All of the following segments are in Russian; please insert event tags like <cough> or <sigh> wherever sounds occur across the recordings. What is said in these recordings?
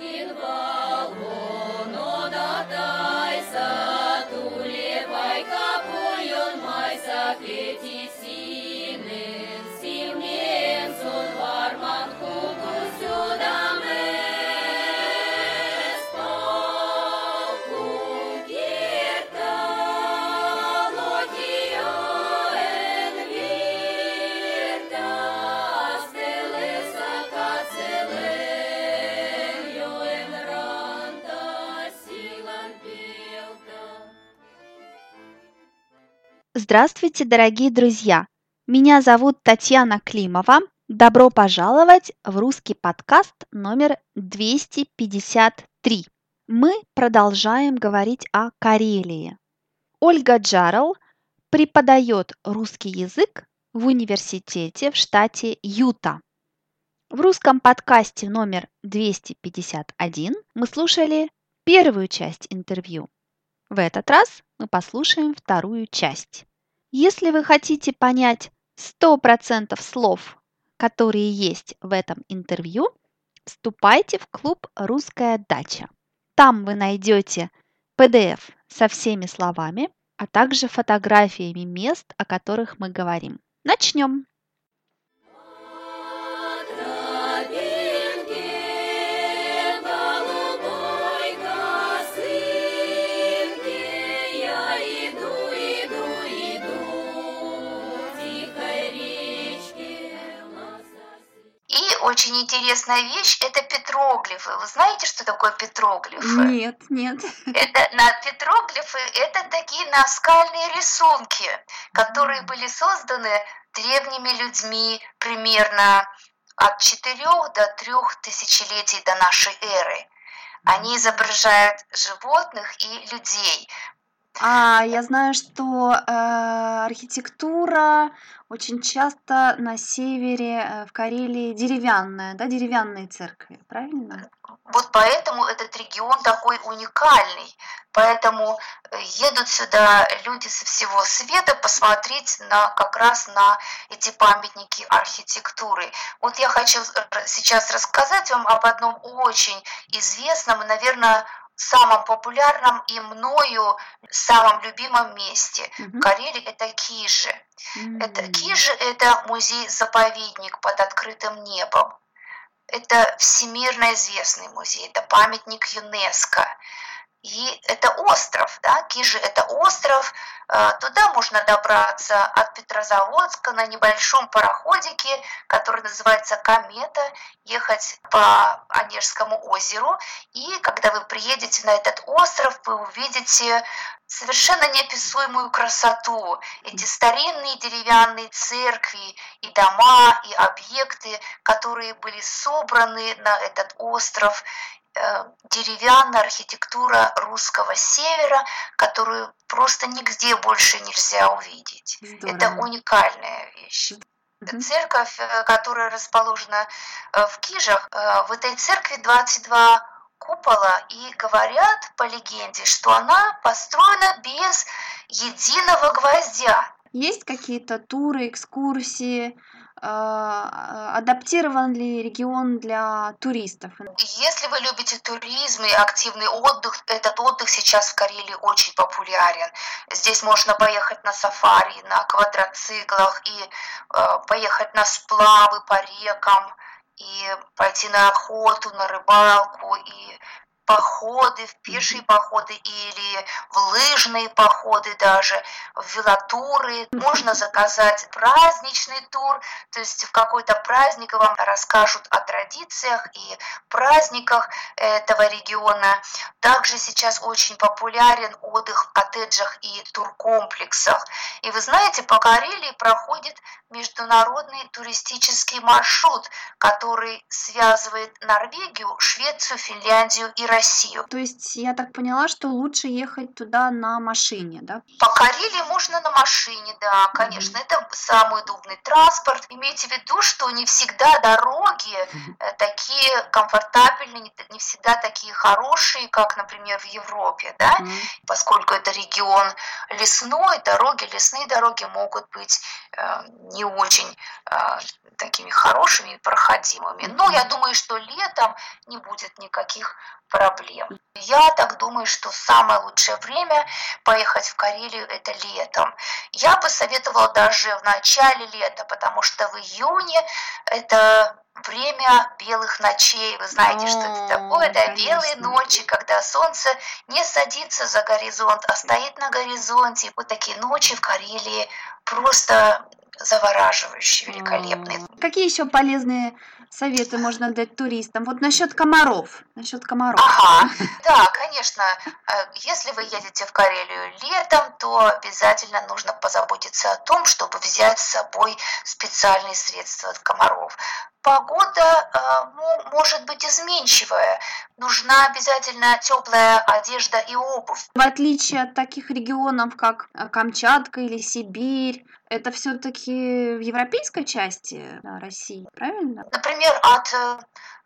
in the Здравствуйте, дорогие друзья! Меня зовут Татьяна Климова. Добро пожаловать в русский подкаст номер 253. Мы продолжаем говорить о Карелии. Ольга Джарл преподает русский язык в университете в штате Юта. В русском подкасте номер 251 мы слушали первую часть интервью. В этот раз мы послушаем вторую часть. Если вы хотите понять 100% слов, которые есть в этом интервью, вступайте в клуб «Русская дача». Там вы найдете PDF со всеми словами, а также фотографиями мест, о которых мы говорим. Начнем! Очень интересная вещь – это петроглифы. Вы знаете, что такое петроглифы? Нет, нет. Это, на петроглифы – это такие наскальные рисунки, которые были созданы древними людьми примерно от 4 до 3 тысячелетий до нашей эры. Они изображают животных и людей. А, я знаю, что э, архитектура очень часто на севере, э, в Карелии деревянная, да, деревянные церкви, правильно? Вот поэтому этот регион такой уникальный. Поэтому э, едут сюда люди со всего света посмотреть на, как раз на эти памятники архитектуры. Вот я хочу сейчас рассказать вам об одном очень известном, наверное, самом популярном и мною самом любимом месте mm-hmm. в Карелии это Кижи. Mm-hmm. Это Кижи это музей-заповедник под открытым небом. Это всемирно известный музей, это памятник ЮНЕСКО. И это остров, да, Кижи это остров, э, туда можно добраться от Петрозаводска на небольшом пароходике, который называется «Комета», ехать по Онежскому озеру, и когда вы приедете на этот остров, вы увидите совершенно неописуемую красоту. Эти старинные деревянные церкви и дома, и объекты, которые были собраны на этот остров, деревянная архитектура русского севера, которую просто нигде больше нельзя увидеть. Здорово. Это уникальная вещь. Церковь, э, которая расположена э, в Кижах, в этой церкви 22 купола, и говорят по легенде, что она построена без единого гвоздя. Есть какие-то туры, экскурсии, адаптирован ли регион для туристов? Если вы любите туризм и активный отдых, этот отдых сейчас в Карелии очень популярен. Здесь можно поехать на сафари, на квадроциклах и э, поехать на сплавы по рекам и пойти на охоту, на рыбалку и походы, в пешие походы или в лыжные походы даже, в велотуры. Можно заказать праздничный тур, то есть в какой-то праздник вам расскажут о традициях и праздниках этого региона. Также сейчас очень популярен отдых в коттеджах и туркомплексах. И вы знаете, по Карелии проходит международный туристический маршрут, который связывает Норвегию, Швецию, Финляндию и Россию Россию. То есть я так поняла, что лучше ехать туда на машине, да? По Карелии можно на машине, да, конечно. Mm-hmm. Это самый удобный транспорт. Имейте в виду, что не всегда дороги mm-hmm. такие комфортабельные, не, всегда такие хорошие, как, например, в Европе, да, mm-hmm. поскольку это регион лесной, дороги, лесные дороги могут быть э, не очень а, такими хорошими и проходимыми. Но я думаю, что летом не будет никаких проблем. Я так думаю, что самое лучшее время поехать в Карелию – это летом. Я бы советовала даже в начале лета, потому что в июне это время белых ночей. Вы знаете, что это такое, да, белые ночи, когда солнце не садится за горизонт, а стоит на горизонте. Вот такие ночи в Карелии просто завораживающие, великолепные. Какие еще полезные советы можно дать туристам? Вот насчет комаров. Насчет комаров. Ага, да, конечно. Э, если вы едете в Карелию летом, то обязательно нужно позаботиться о том, чтобы взять с собой специальные средства от комаров. Погода э, может быть изменчивая. Нужна обязательно теплая одежда и обувь. В отличие от таких регионов, как э, Камчатка или Сибирь, это все-таки в европейской части да, России, правильно? Например, от э,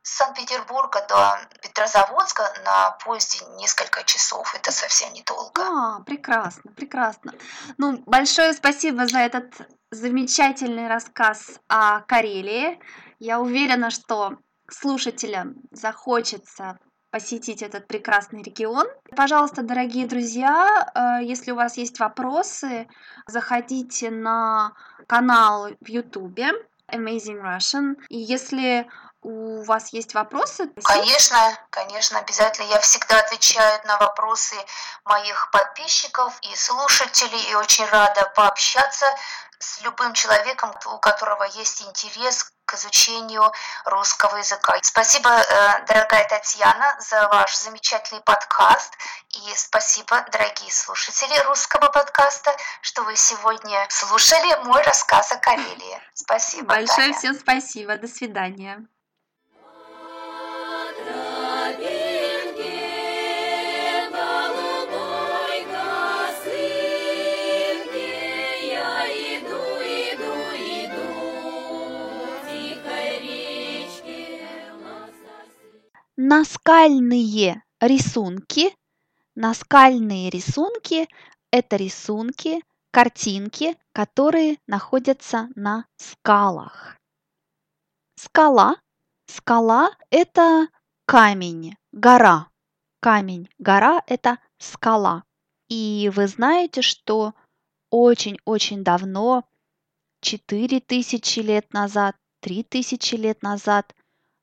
Санкт-Петербурга до Петрозаводска на поезде несколько часов. Это совсем недолго. А, прекрасно, прекрасно. Ну, большое спасибо за этот замечательный рассказ о Карелии. Я уверена, что слушателям захочется посетить этот прекрасный регион. Пожалуйста, дорогие друзья, э, если у вас есть вопросы, заходите на канал в YouTube Amazing Russian. И если у вас есть вопросы? Конечно, конечно, обязательно. Я всегда отвечаю на вопросы моих подписчиков и слушателей, и очень рада пообщаться с любым человеком, у которого есть интерес к изучению русского языка. Спасибо, э, дорогая Татьяна, за ваш замечательный подкаст. И спасибо, дорогие слушатели русского подкаста, что вы сегодня слушали мой рассказ о Карелии. Спасибо. Большое Таня. всем спасибо. До свидания. Наскальные рисунки. Наскальные рисунки – это рисунки, картинки, которые находятся на скалах. Скала. Скала – это камень, гора. Камень, гора – это скала. И вы знаете, что очень-очень давно, 4000 лет назад, 3000 лет назад,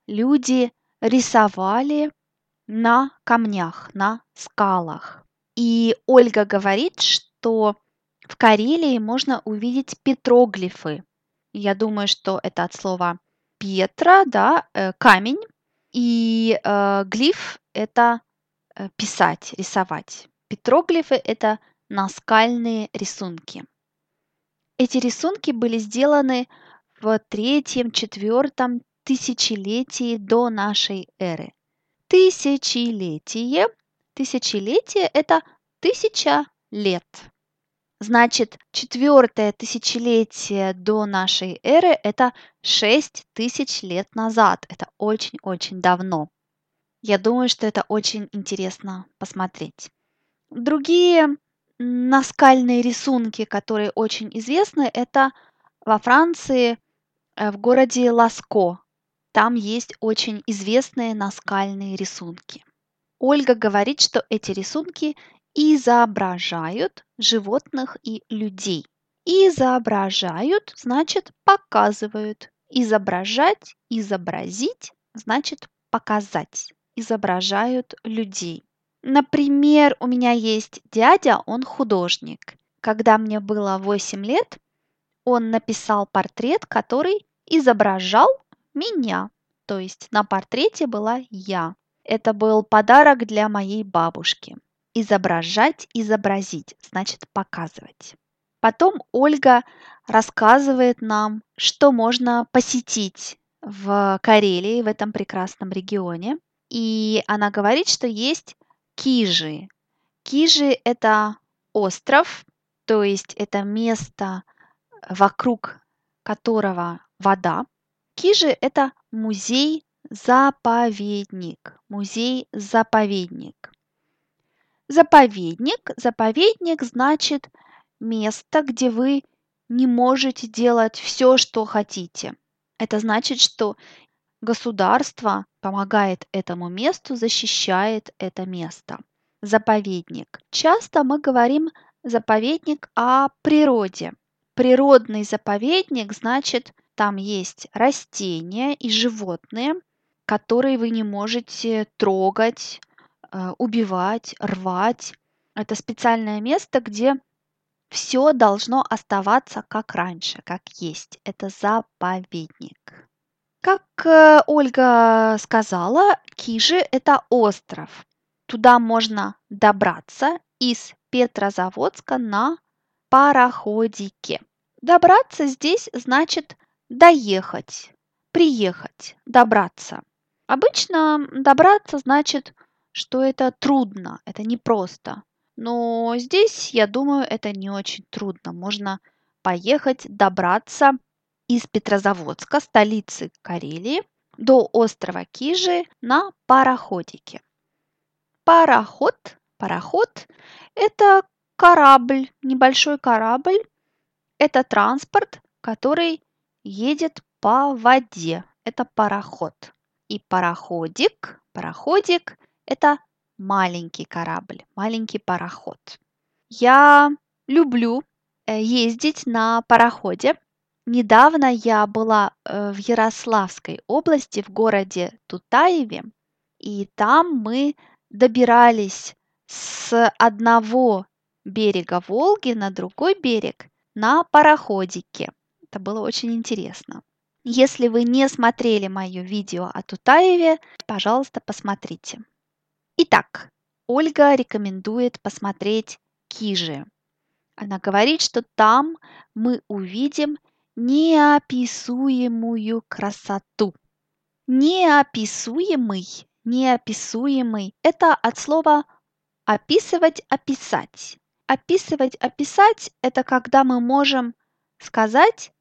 люди рисовали на камнях, на скалах. И Ольга говорит, что в Карелии можно увидеть петроглифы. Я думаю, что это от слова Петра, да, э, камень, и э, глиф – это э, писать, рисовать. Петроглифы – это наскальные рисунки. Эти рисунки были сделаны в третьем, четвертом, тысячелетии до нашей эры. Тысячелетие. Тысячелетие – это тысяча лет. Значит, четвертое тысячелетие до нашей эры – это шесть тысяч лет назад. Это очень-очень давно. Я думаю, что это очень интересно посмотреть. Другие наскальные рисунки, которые очень известны, это во Франции э, в городе Ласко там есть очень известные наскальные рисунки. Ольга говорит, что эти рисунки изображают животных и людей. Изображают значит показывают. Изображать, изобразить значит показать. Изображают людей. Например, у меня есть дядя, он художник. Когда мне было 8 лет, он написал портрет, который изображал меня. То есть на портрете была я. Это был подарок для моей бабушки. Изображать, изобразить, значит показывать. Потом Ольга рассказывает нам, что можно посетить в Карелии, в этом прекрасном регионе. И она говорит, что есть Кижи. Кижи – это остров, то есть это место, вокруг которого вода, Кижи – это музей-заповедник. Музей-заповедник. Заповедник. Заповедник значит место, где вы не можете делать все, что хотите. Это значит, что государство помогает этому месту, защищает это место. Заповедник. Часто мы говорим заповедник о природе. Природный заповедник значит, там есть растения и животные, которые вы не можете трогать, э, убивать, рвать. Это специальное место, где все должно оставаться как раньше, как есть. Это заповедник. Как э, Ольга сказала, Кижи – это остров. Туда можно добраться из Петрозаводска на пароходике. Добраться здесь значит доехать, приехать, добраться. Обычно добраться значит, что это трудно, это непросто. Но здесь, я думаю, это не очень трудно. Можно поехать, добраться из Петрозаводска, столицы Карелии, до острова Кижи на пароходике. Пароход, пароход – это корабль, небольшой корабль. Это транспорт, который едет по воде. Это пароход. И пароходик, пароходик – это маленький корабль, маленький пароход. Я люблю э, ездить на пароходе. Недавно я была э, в Ярославской области, в городе Тутаеве, и там мы добирались с одного берега Волги на другой берег на пароходике. Это было очень интересно. Если вы не смотрели мое видео о Тутаеве, пожалуйста, посмотрите. Итак, Ольга рекомендует посмотреть Кижи. Она говорит, что там мы увидим неописуемую красоту. Неописуемый, неописуемый – это от слова описывать, описать. Описывать, описать – это когда мы можем сказать,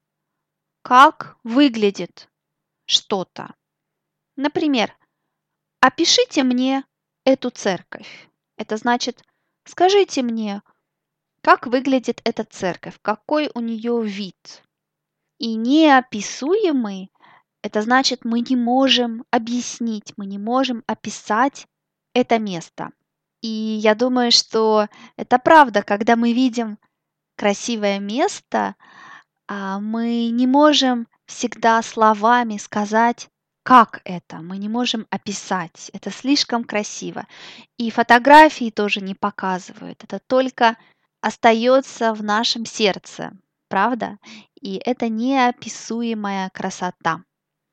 как выглядит что-то. Например, опишите мне эту церковь. Это значит, скажите мне, как выглядит эта церковь, какой у нее вид. И неописуемый – это значит, мы не можем объяснить, мы не можем описать это место. И я думаю, что это правда, когда мы видим красивое место, а мы не можем всегда словами сказать, как это? Мы не можем описать. Это слишком красиво. И фотографии тоже не показывают. Это только остается в нашем сердце, правда? И это неописуемая красота.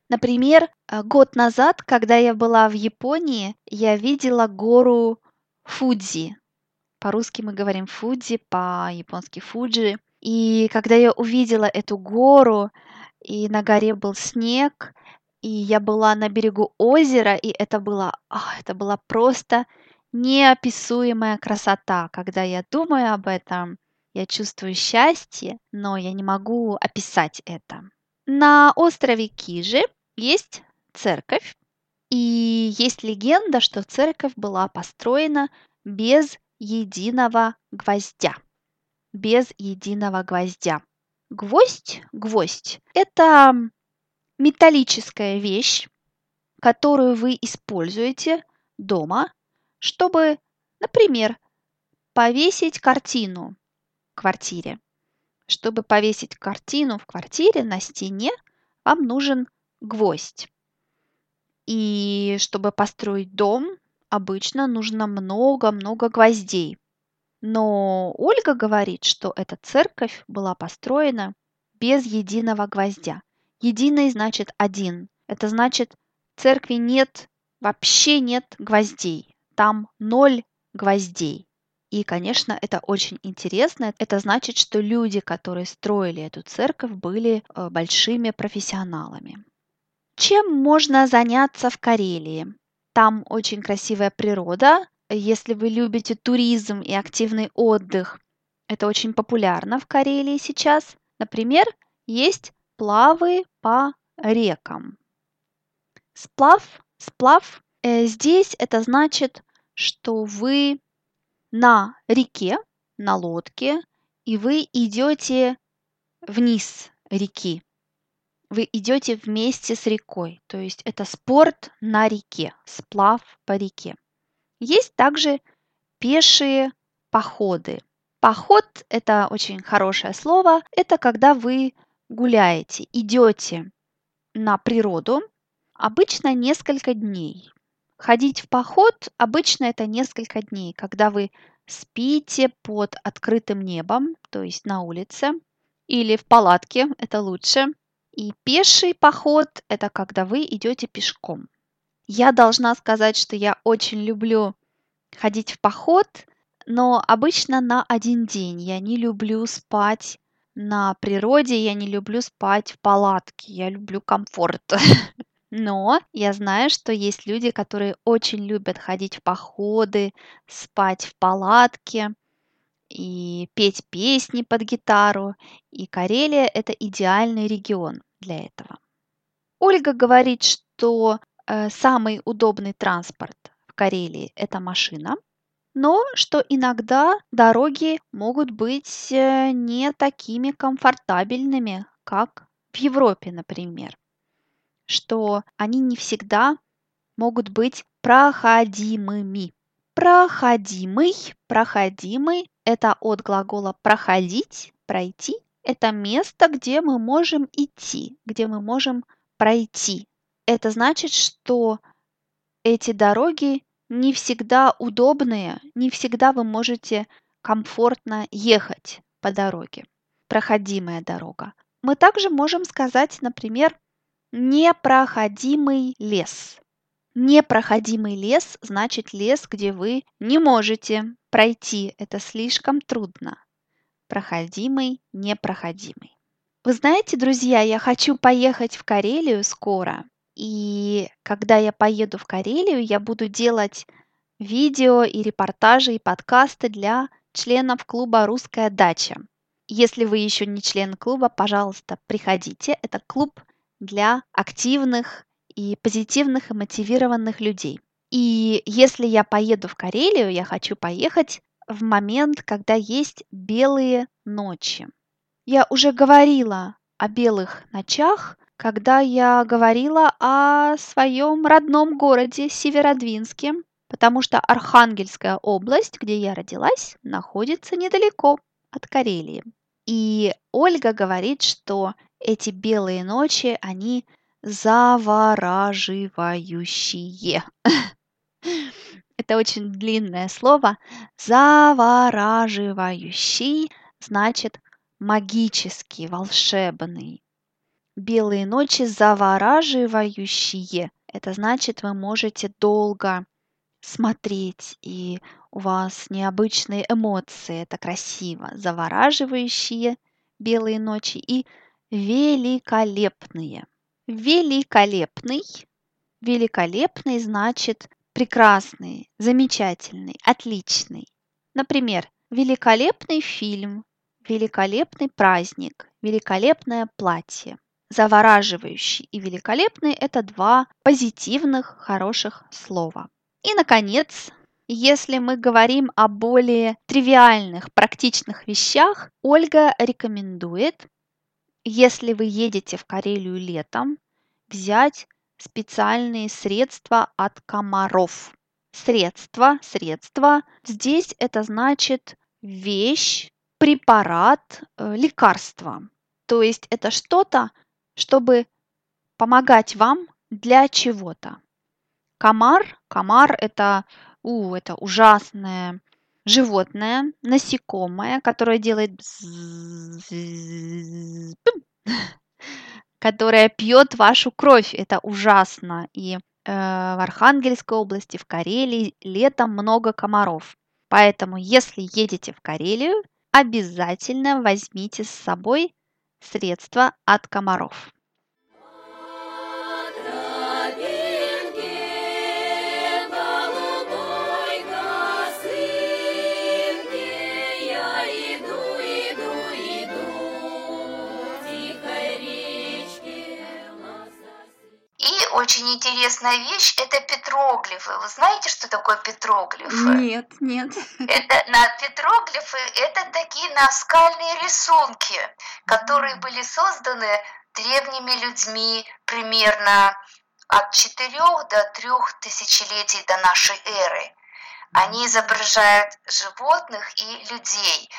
Например, э, год назад, когда я была в Японии, я видела гору Фудзи. По-русски мы говорим Фудзи, по-японски Фуджи. И когда я увидела эту гору, и на горе был снег, и я была на берегу озера, и это было, ах, это была просто неописуемая красота. Когда я думаю об этом, я чувствую счастье, но я не могу описать это. На острове Кижи есть церковь, и есть легенда, что церковь была построена без единого гвоздя. Без единого гвоздя. Гвоздь, гвоздь – это металлическая вещь, которую вы используете дома, чтобы, например, повесить картину в квартире. Чтобы повесить картину в квартире на стене, вам нужен гвоздь. И чтобы построить дом, обычно нужно много-много гвоздей. Но Ольга говорит, что эта церковь была построена без единого гвоздя. Единый значит один. Это значит, церкви нет, вообще нет гвоздей. Там ноль гвоздей. И, конечно, это очень интересно. Это значит, что люди, которые строили эту церковь, были э, большими профессионалами. Чем можно заняться в Карелии? Там очень красивая природа. Если вы любите туризм и активный отдых, это очень популярно в Карелии сейчас. Например, есть сплавы по рекам. Сплав, сплав, э, здесь это значит, что вы на реке, на лодке, и вы идете вниз реки. Вы идете вместе с рекой, то есть это спорт на реке, сплав по реке. Есть также пешие походы. Поход – это очень хорошее слово. Это когда вы гуляете, идете на природу, обычно несколько дней. Ходить в поход обычно это несколько дней, когда вы спите под открытым небом, то есть на улице, или в палатке, это лучше – и пеший поход – это когда вы идете пешком. Я должна сказать, что я очень люблю ходить в поход, но обычно на один день. Я не люблю спать на природе, я не люблю спать в палатке, я люблю комфорт. <laughs> Но я знаю, что есть люди, которые очень любят ходить в походы, спать в палатке – и петь песни под гитару, и Карелия – это идеальный регион для этого. Ольга говорит, что самый удобный транспорт в Карелии – это машина, но что иногда дороги могут быть э, не такими комфортабельными, как в Европе, например, что они не всегда могут быть проходимыми. Проходимый, проходимый – это от глагола проходить, пройти. Это место, где мы можем идти, где мы можем пройти. Это значит, что эти дороги не всегда удобные, не всегда вы можете комфортно ехать по дороге. Проходимая дорога. Мы также можем сказать, например, непроходимый лес. Непроходимый лес значит лес, где вы не можете пройти. Это слишком трудно. Проходимый, непроходимый. Вы знаете, друзья, я хочу поехать в Карелию скоро. И когда я поеду в Карелию, я буду делать видео и репортажи и подкасты для членов клуба «Русская дача». Если вы еще не член клуба, пожалуйста, приходите. Это клуб для активных и позитивных и мотивированных людей. И если я поеду в Карелию, я хочу поехать в момент, когда есть белые ночи. Я уже говорила о белых ночах, когда я говорила о своем родном городе Северодвинске, потому что Архангельская область, где я родилась, находится недалеко от Карелии. И Ольга говорит, что эти белые ночи, они завораживающие. <laughs> Это очень длинное слово. Завораживающий значит магический, волшебный. Белые ночи завораживающие. Это значит, вы можете долго смотреть, и у вас необычные эмоции. Это красиво. Завораживающие белые ночи и великолепные. Великолепный. Великолепный значит прекрасный, замечательный, отличный. Например, великолепный фильм, великолепный праздник, великолепное платье. Завораживающий и великолепный – это два позитивных, хороших слова. И, наконец, если мы говорим о более тривиальных, практичных вещах, Ольга рекомендует если вы едете в Карелию летом, взять специальные средства от комаров. Средства, средства. Здесь это значит вещь, препарат, э, лекарство. То есть это что-то, чтобы помогать вам для чего-то. Комар, комар это, у, это ужасное животное, насекомое, которое делает которое пьет вашу кровь. Это ужасно. И э, в Архангельской области, в Карелии летом много комаров. Поэтому, если едете в Карелию, обязательно возьмите с собой средства от комаров. Очень интересная вещь – это петроглифы. Вы знаете, что такое петроглифы? Нет, нет. Это, на петроглифы – это такие наскальные рисунки, которые были созданы древними людьми примерно от 4 до 3 тысячелетий до нашей эры. Они изображают животных и людей.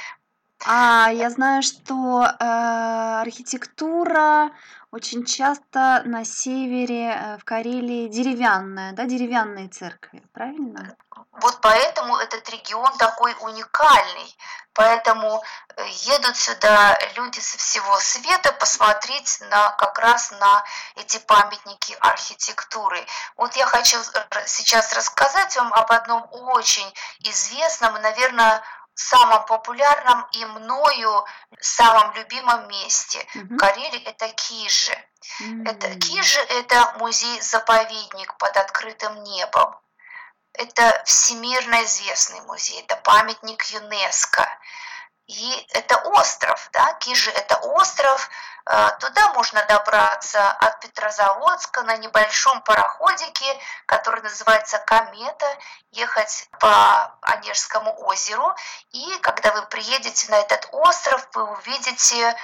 А, я знаю, что э, архитектура очень часто на севере, э, в Карелии деревянная, да, деревянные церкви, правильно? Вот поэтому этот регион такой уникальный. Поэтому э, едут сюда люди со всего света посмотреть на, как раз на эти памятники архитектуры. Вот я хочу сейчас рассказать вам об одном очень известном, наверное, самом популярном и мною самом любимом месте mm-hmm. в Карелии это Кижи. Mm-hmm. Это Кижи это музей-заповедник под открытым небом. Это всемирно известный музей, это памятник ЮНЕСКО. И это остров, да, Кижи это остров, э, туда можно добраться от Петрозаводска на небольшом пароходике, который называется «Комета», ехать по Онежскому озеру, и когда вы приедете на этот остров, вы увидите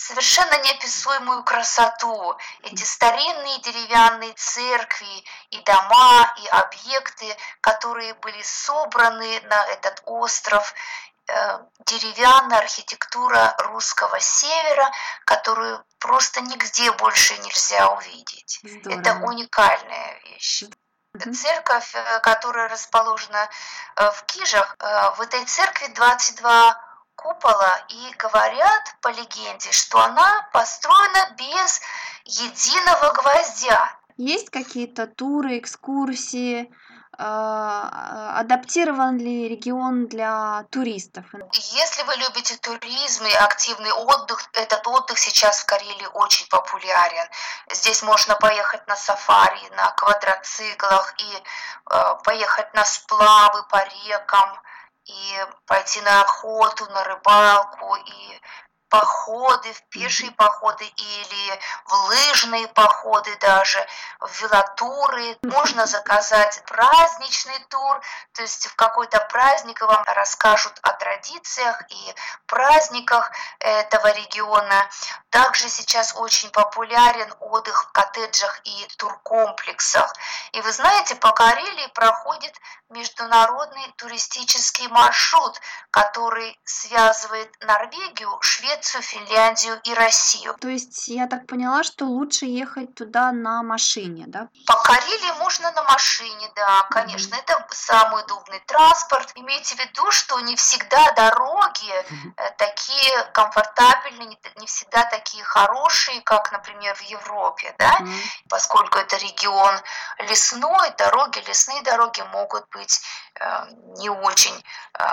совершенно неописуемую красоту. Эти старинные деревянные церкви и дома, и объекты, которые были собраны на этот остров. Э, деревянная архитектура русского севера, которую просто нигде больше нельзя увидеть. Здорово. Это уникальная вещь. Церковь, э, которая расположена э, в Кижах, в этой церкви 22 купола, и говорят по легенде, что она построена без единого гвоздя. Есть какие-то туры, экскурсии, адаптирован ли регион для туристов? Если вы любите туризм и активный отдых, этот отдых сейчас в Карелии очень популярен. Здесь можно поехать на сафари, на квадроциклах и э, поехать на сплавы по рекам и пойти на охоту, на рыбалку и походы, в пешие походы или в лыжные походы даже, в велотуры. Можно заказать праздничный тур, то есть в какой-то праздник вам расскажут о традициях и праздниках этого региона. Также сейчас очень популярен отдых в коттеджах и туркомплексах. И вы знаете, по Карелии проходит международный туристический маршрут, который связывает Норвегию, Швецию, Финляндию и Россию. То есть я так поняла, что лучше ехать туда на машине, да? По Карелии можно на машине, да, конечно. Mm-hmm. Это самый удобный транспорт. Имейте в виду, что не всегда дороги mm-hmm. такие комфортабельные, не всегда такие хорошие, как, например, в Европе, да, mm-hmm. поскольку это регион лесной, дороги, лесные дороги могут быть быть э, не очень э,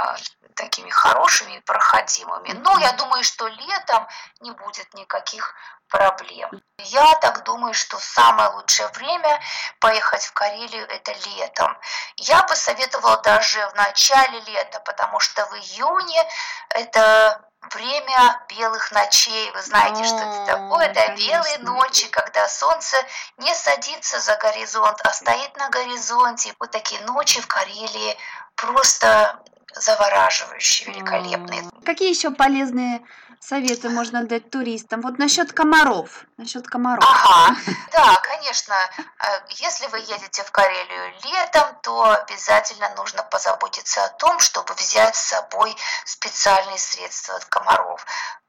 такими хорошими и проходимыми. Но я думаю, что летом не будет никаких проблем. Я так думаю, что самое лучшее время поехать в Карелию это летом. Я бы советовала даже в начале лета, потому что в июне это время белых ночей. Вы знаете, что это такое? Это белые ночи, когда солнце не садится за горизонт, а стоит на горизонте. Вот такие ночи в Карелии просто завораживающие, великолепные. Какие еще полезные советы можно дать туристам? Вот насчет комаров. Насчет комаров. Ага, <laughs> да, конечно. Э, если вы едете в Карелию летом, то обязательно нужно позаботиться о том, чтобы взять с собой специальные средства от комаров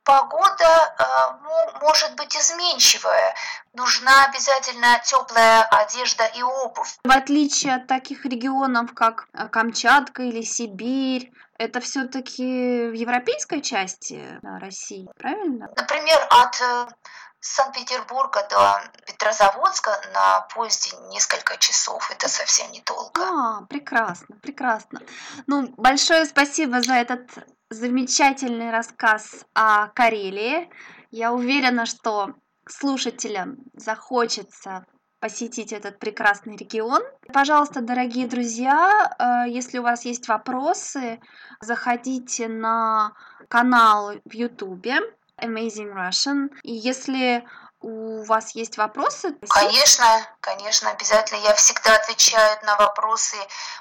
погода э, может быть изменчивая. Нужна обязательно теплая одежда и обувь. В отличие от таких регионов, как э, Камчатка или Сибирь, это все-таки в европейской части России, правильно? Например, от э, Санкт-Петербурга до Петрозаводска на поезде несколько часов. Это совсем недолго. А, прекрасно, прекрасно. Ну, большое спасибо за этот замечательный рассказ о Карелии. Я уверена, что слушателям захочется посетить этот прекрасный регион. Пожалуйста, дорогие друзья, э, если у вас есть вопросы, заходите на канал в YouTube Amazing Russian. И если у вас есть вопросы? Конечно, конечно, обязательно. Я всегда отвечаю на вопросы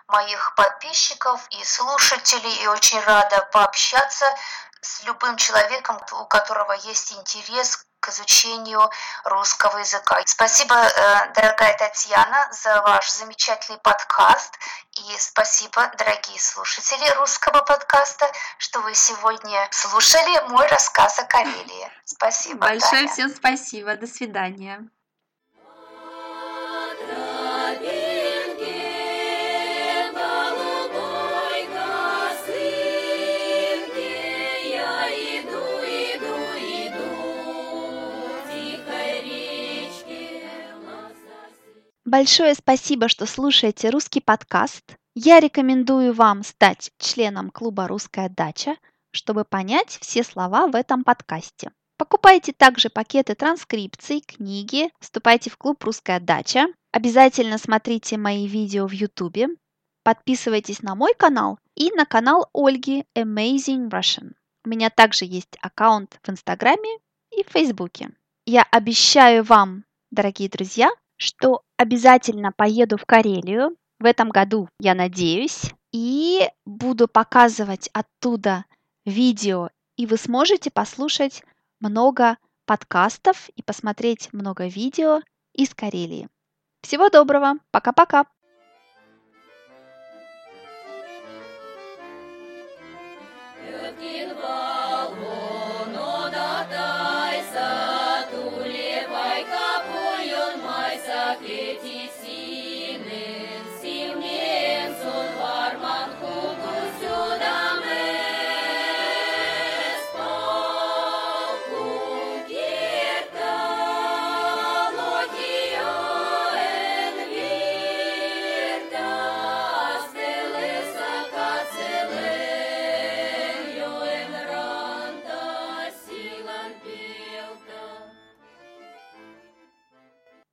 моих подписчиков и слушателей, и очень рада пообщаться с любым человеком, у которого есть интерес к изучению русского языка. Спасибо, э, дорогая Татьяна, за ваш замечательный подкаст. И спасибо, дорогие слушатели русского подкаста, что вы сегодня слушали мой рассказ о Карелии. Спасибо. Большое Таня. всем спасибо. До свидания. Большое спасибо, что слушаете русский подкаст. Я рекомендую вам стать членом клуба «Русская дача», чтобы понять все слова в этом подкасте. Покупайте также пакеты транскрипций, книги, вступайте в клуб «Русская дача». Обязательно смотрите мои видео в YouTube, подписывайтесь на мой канал и на канал Ольги Amazing Russian. У меня также есть аккаунт в Инстаграме и в Фейсбуке. Я обещаю вам, дорогие друзья, что обязательно поеду в Карелию в этом году, я надеюсь, и буду показывать оттуда видео, и вы сможете послушать много подкастов и посмотреть много видео из Карелии. Всего доброго, пока-пока!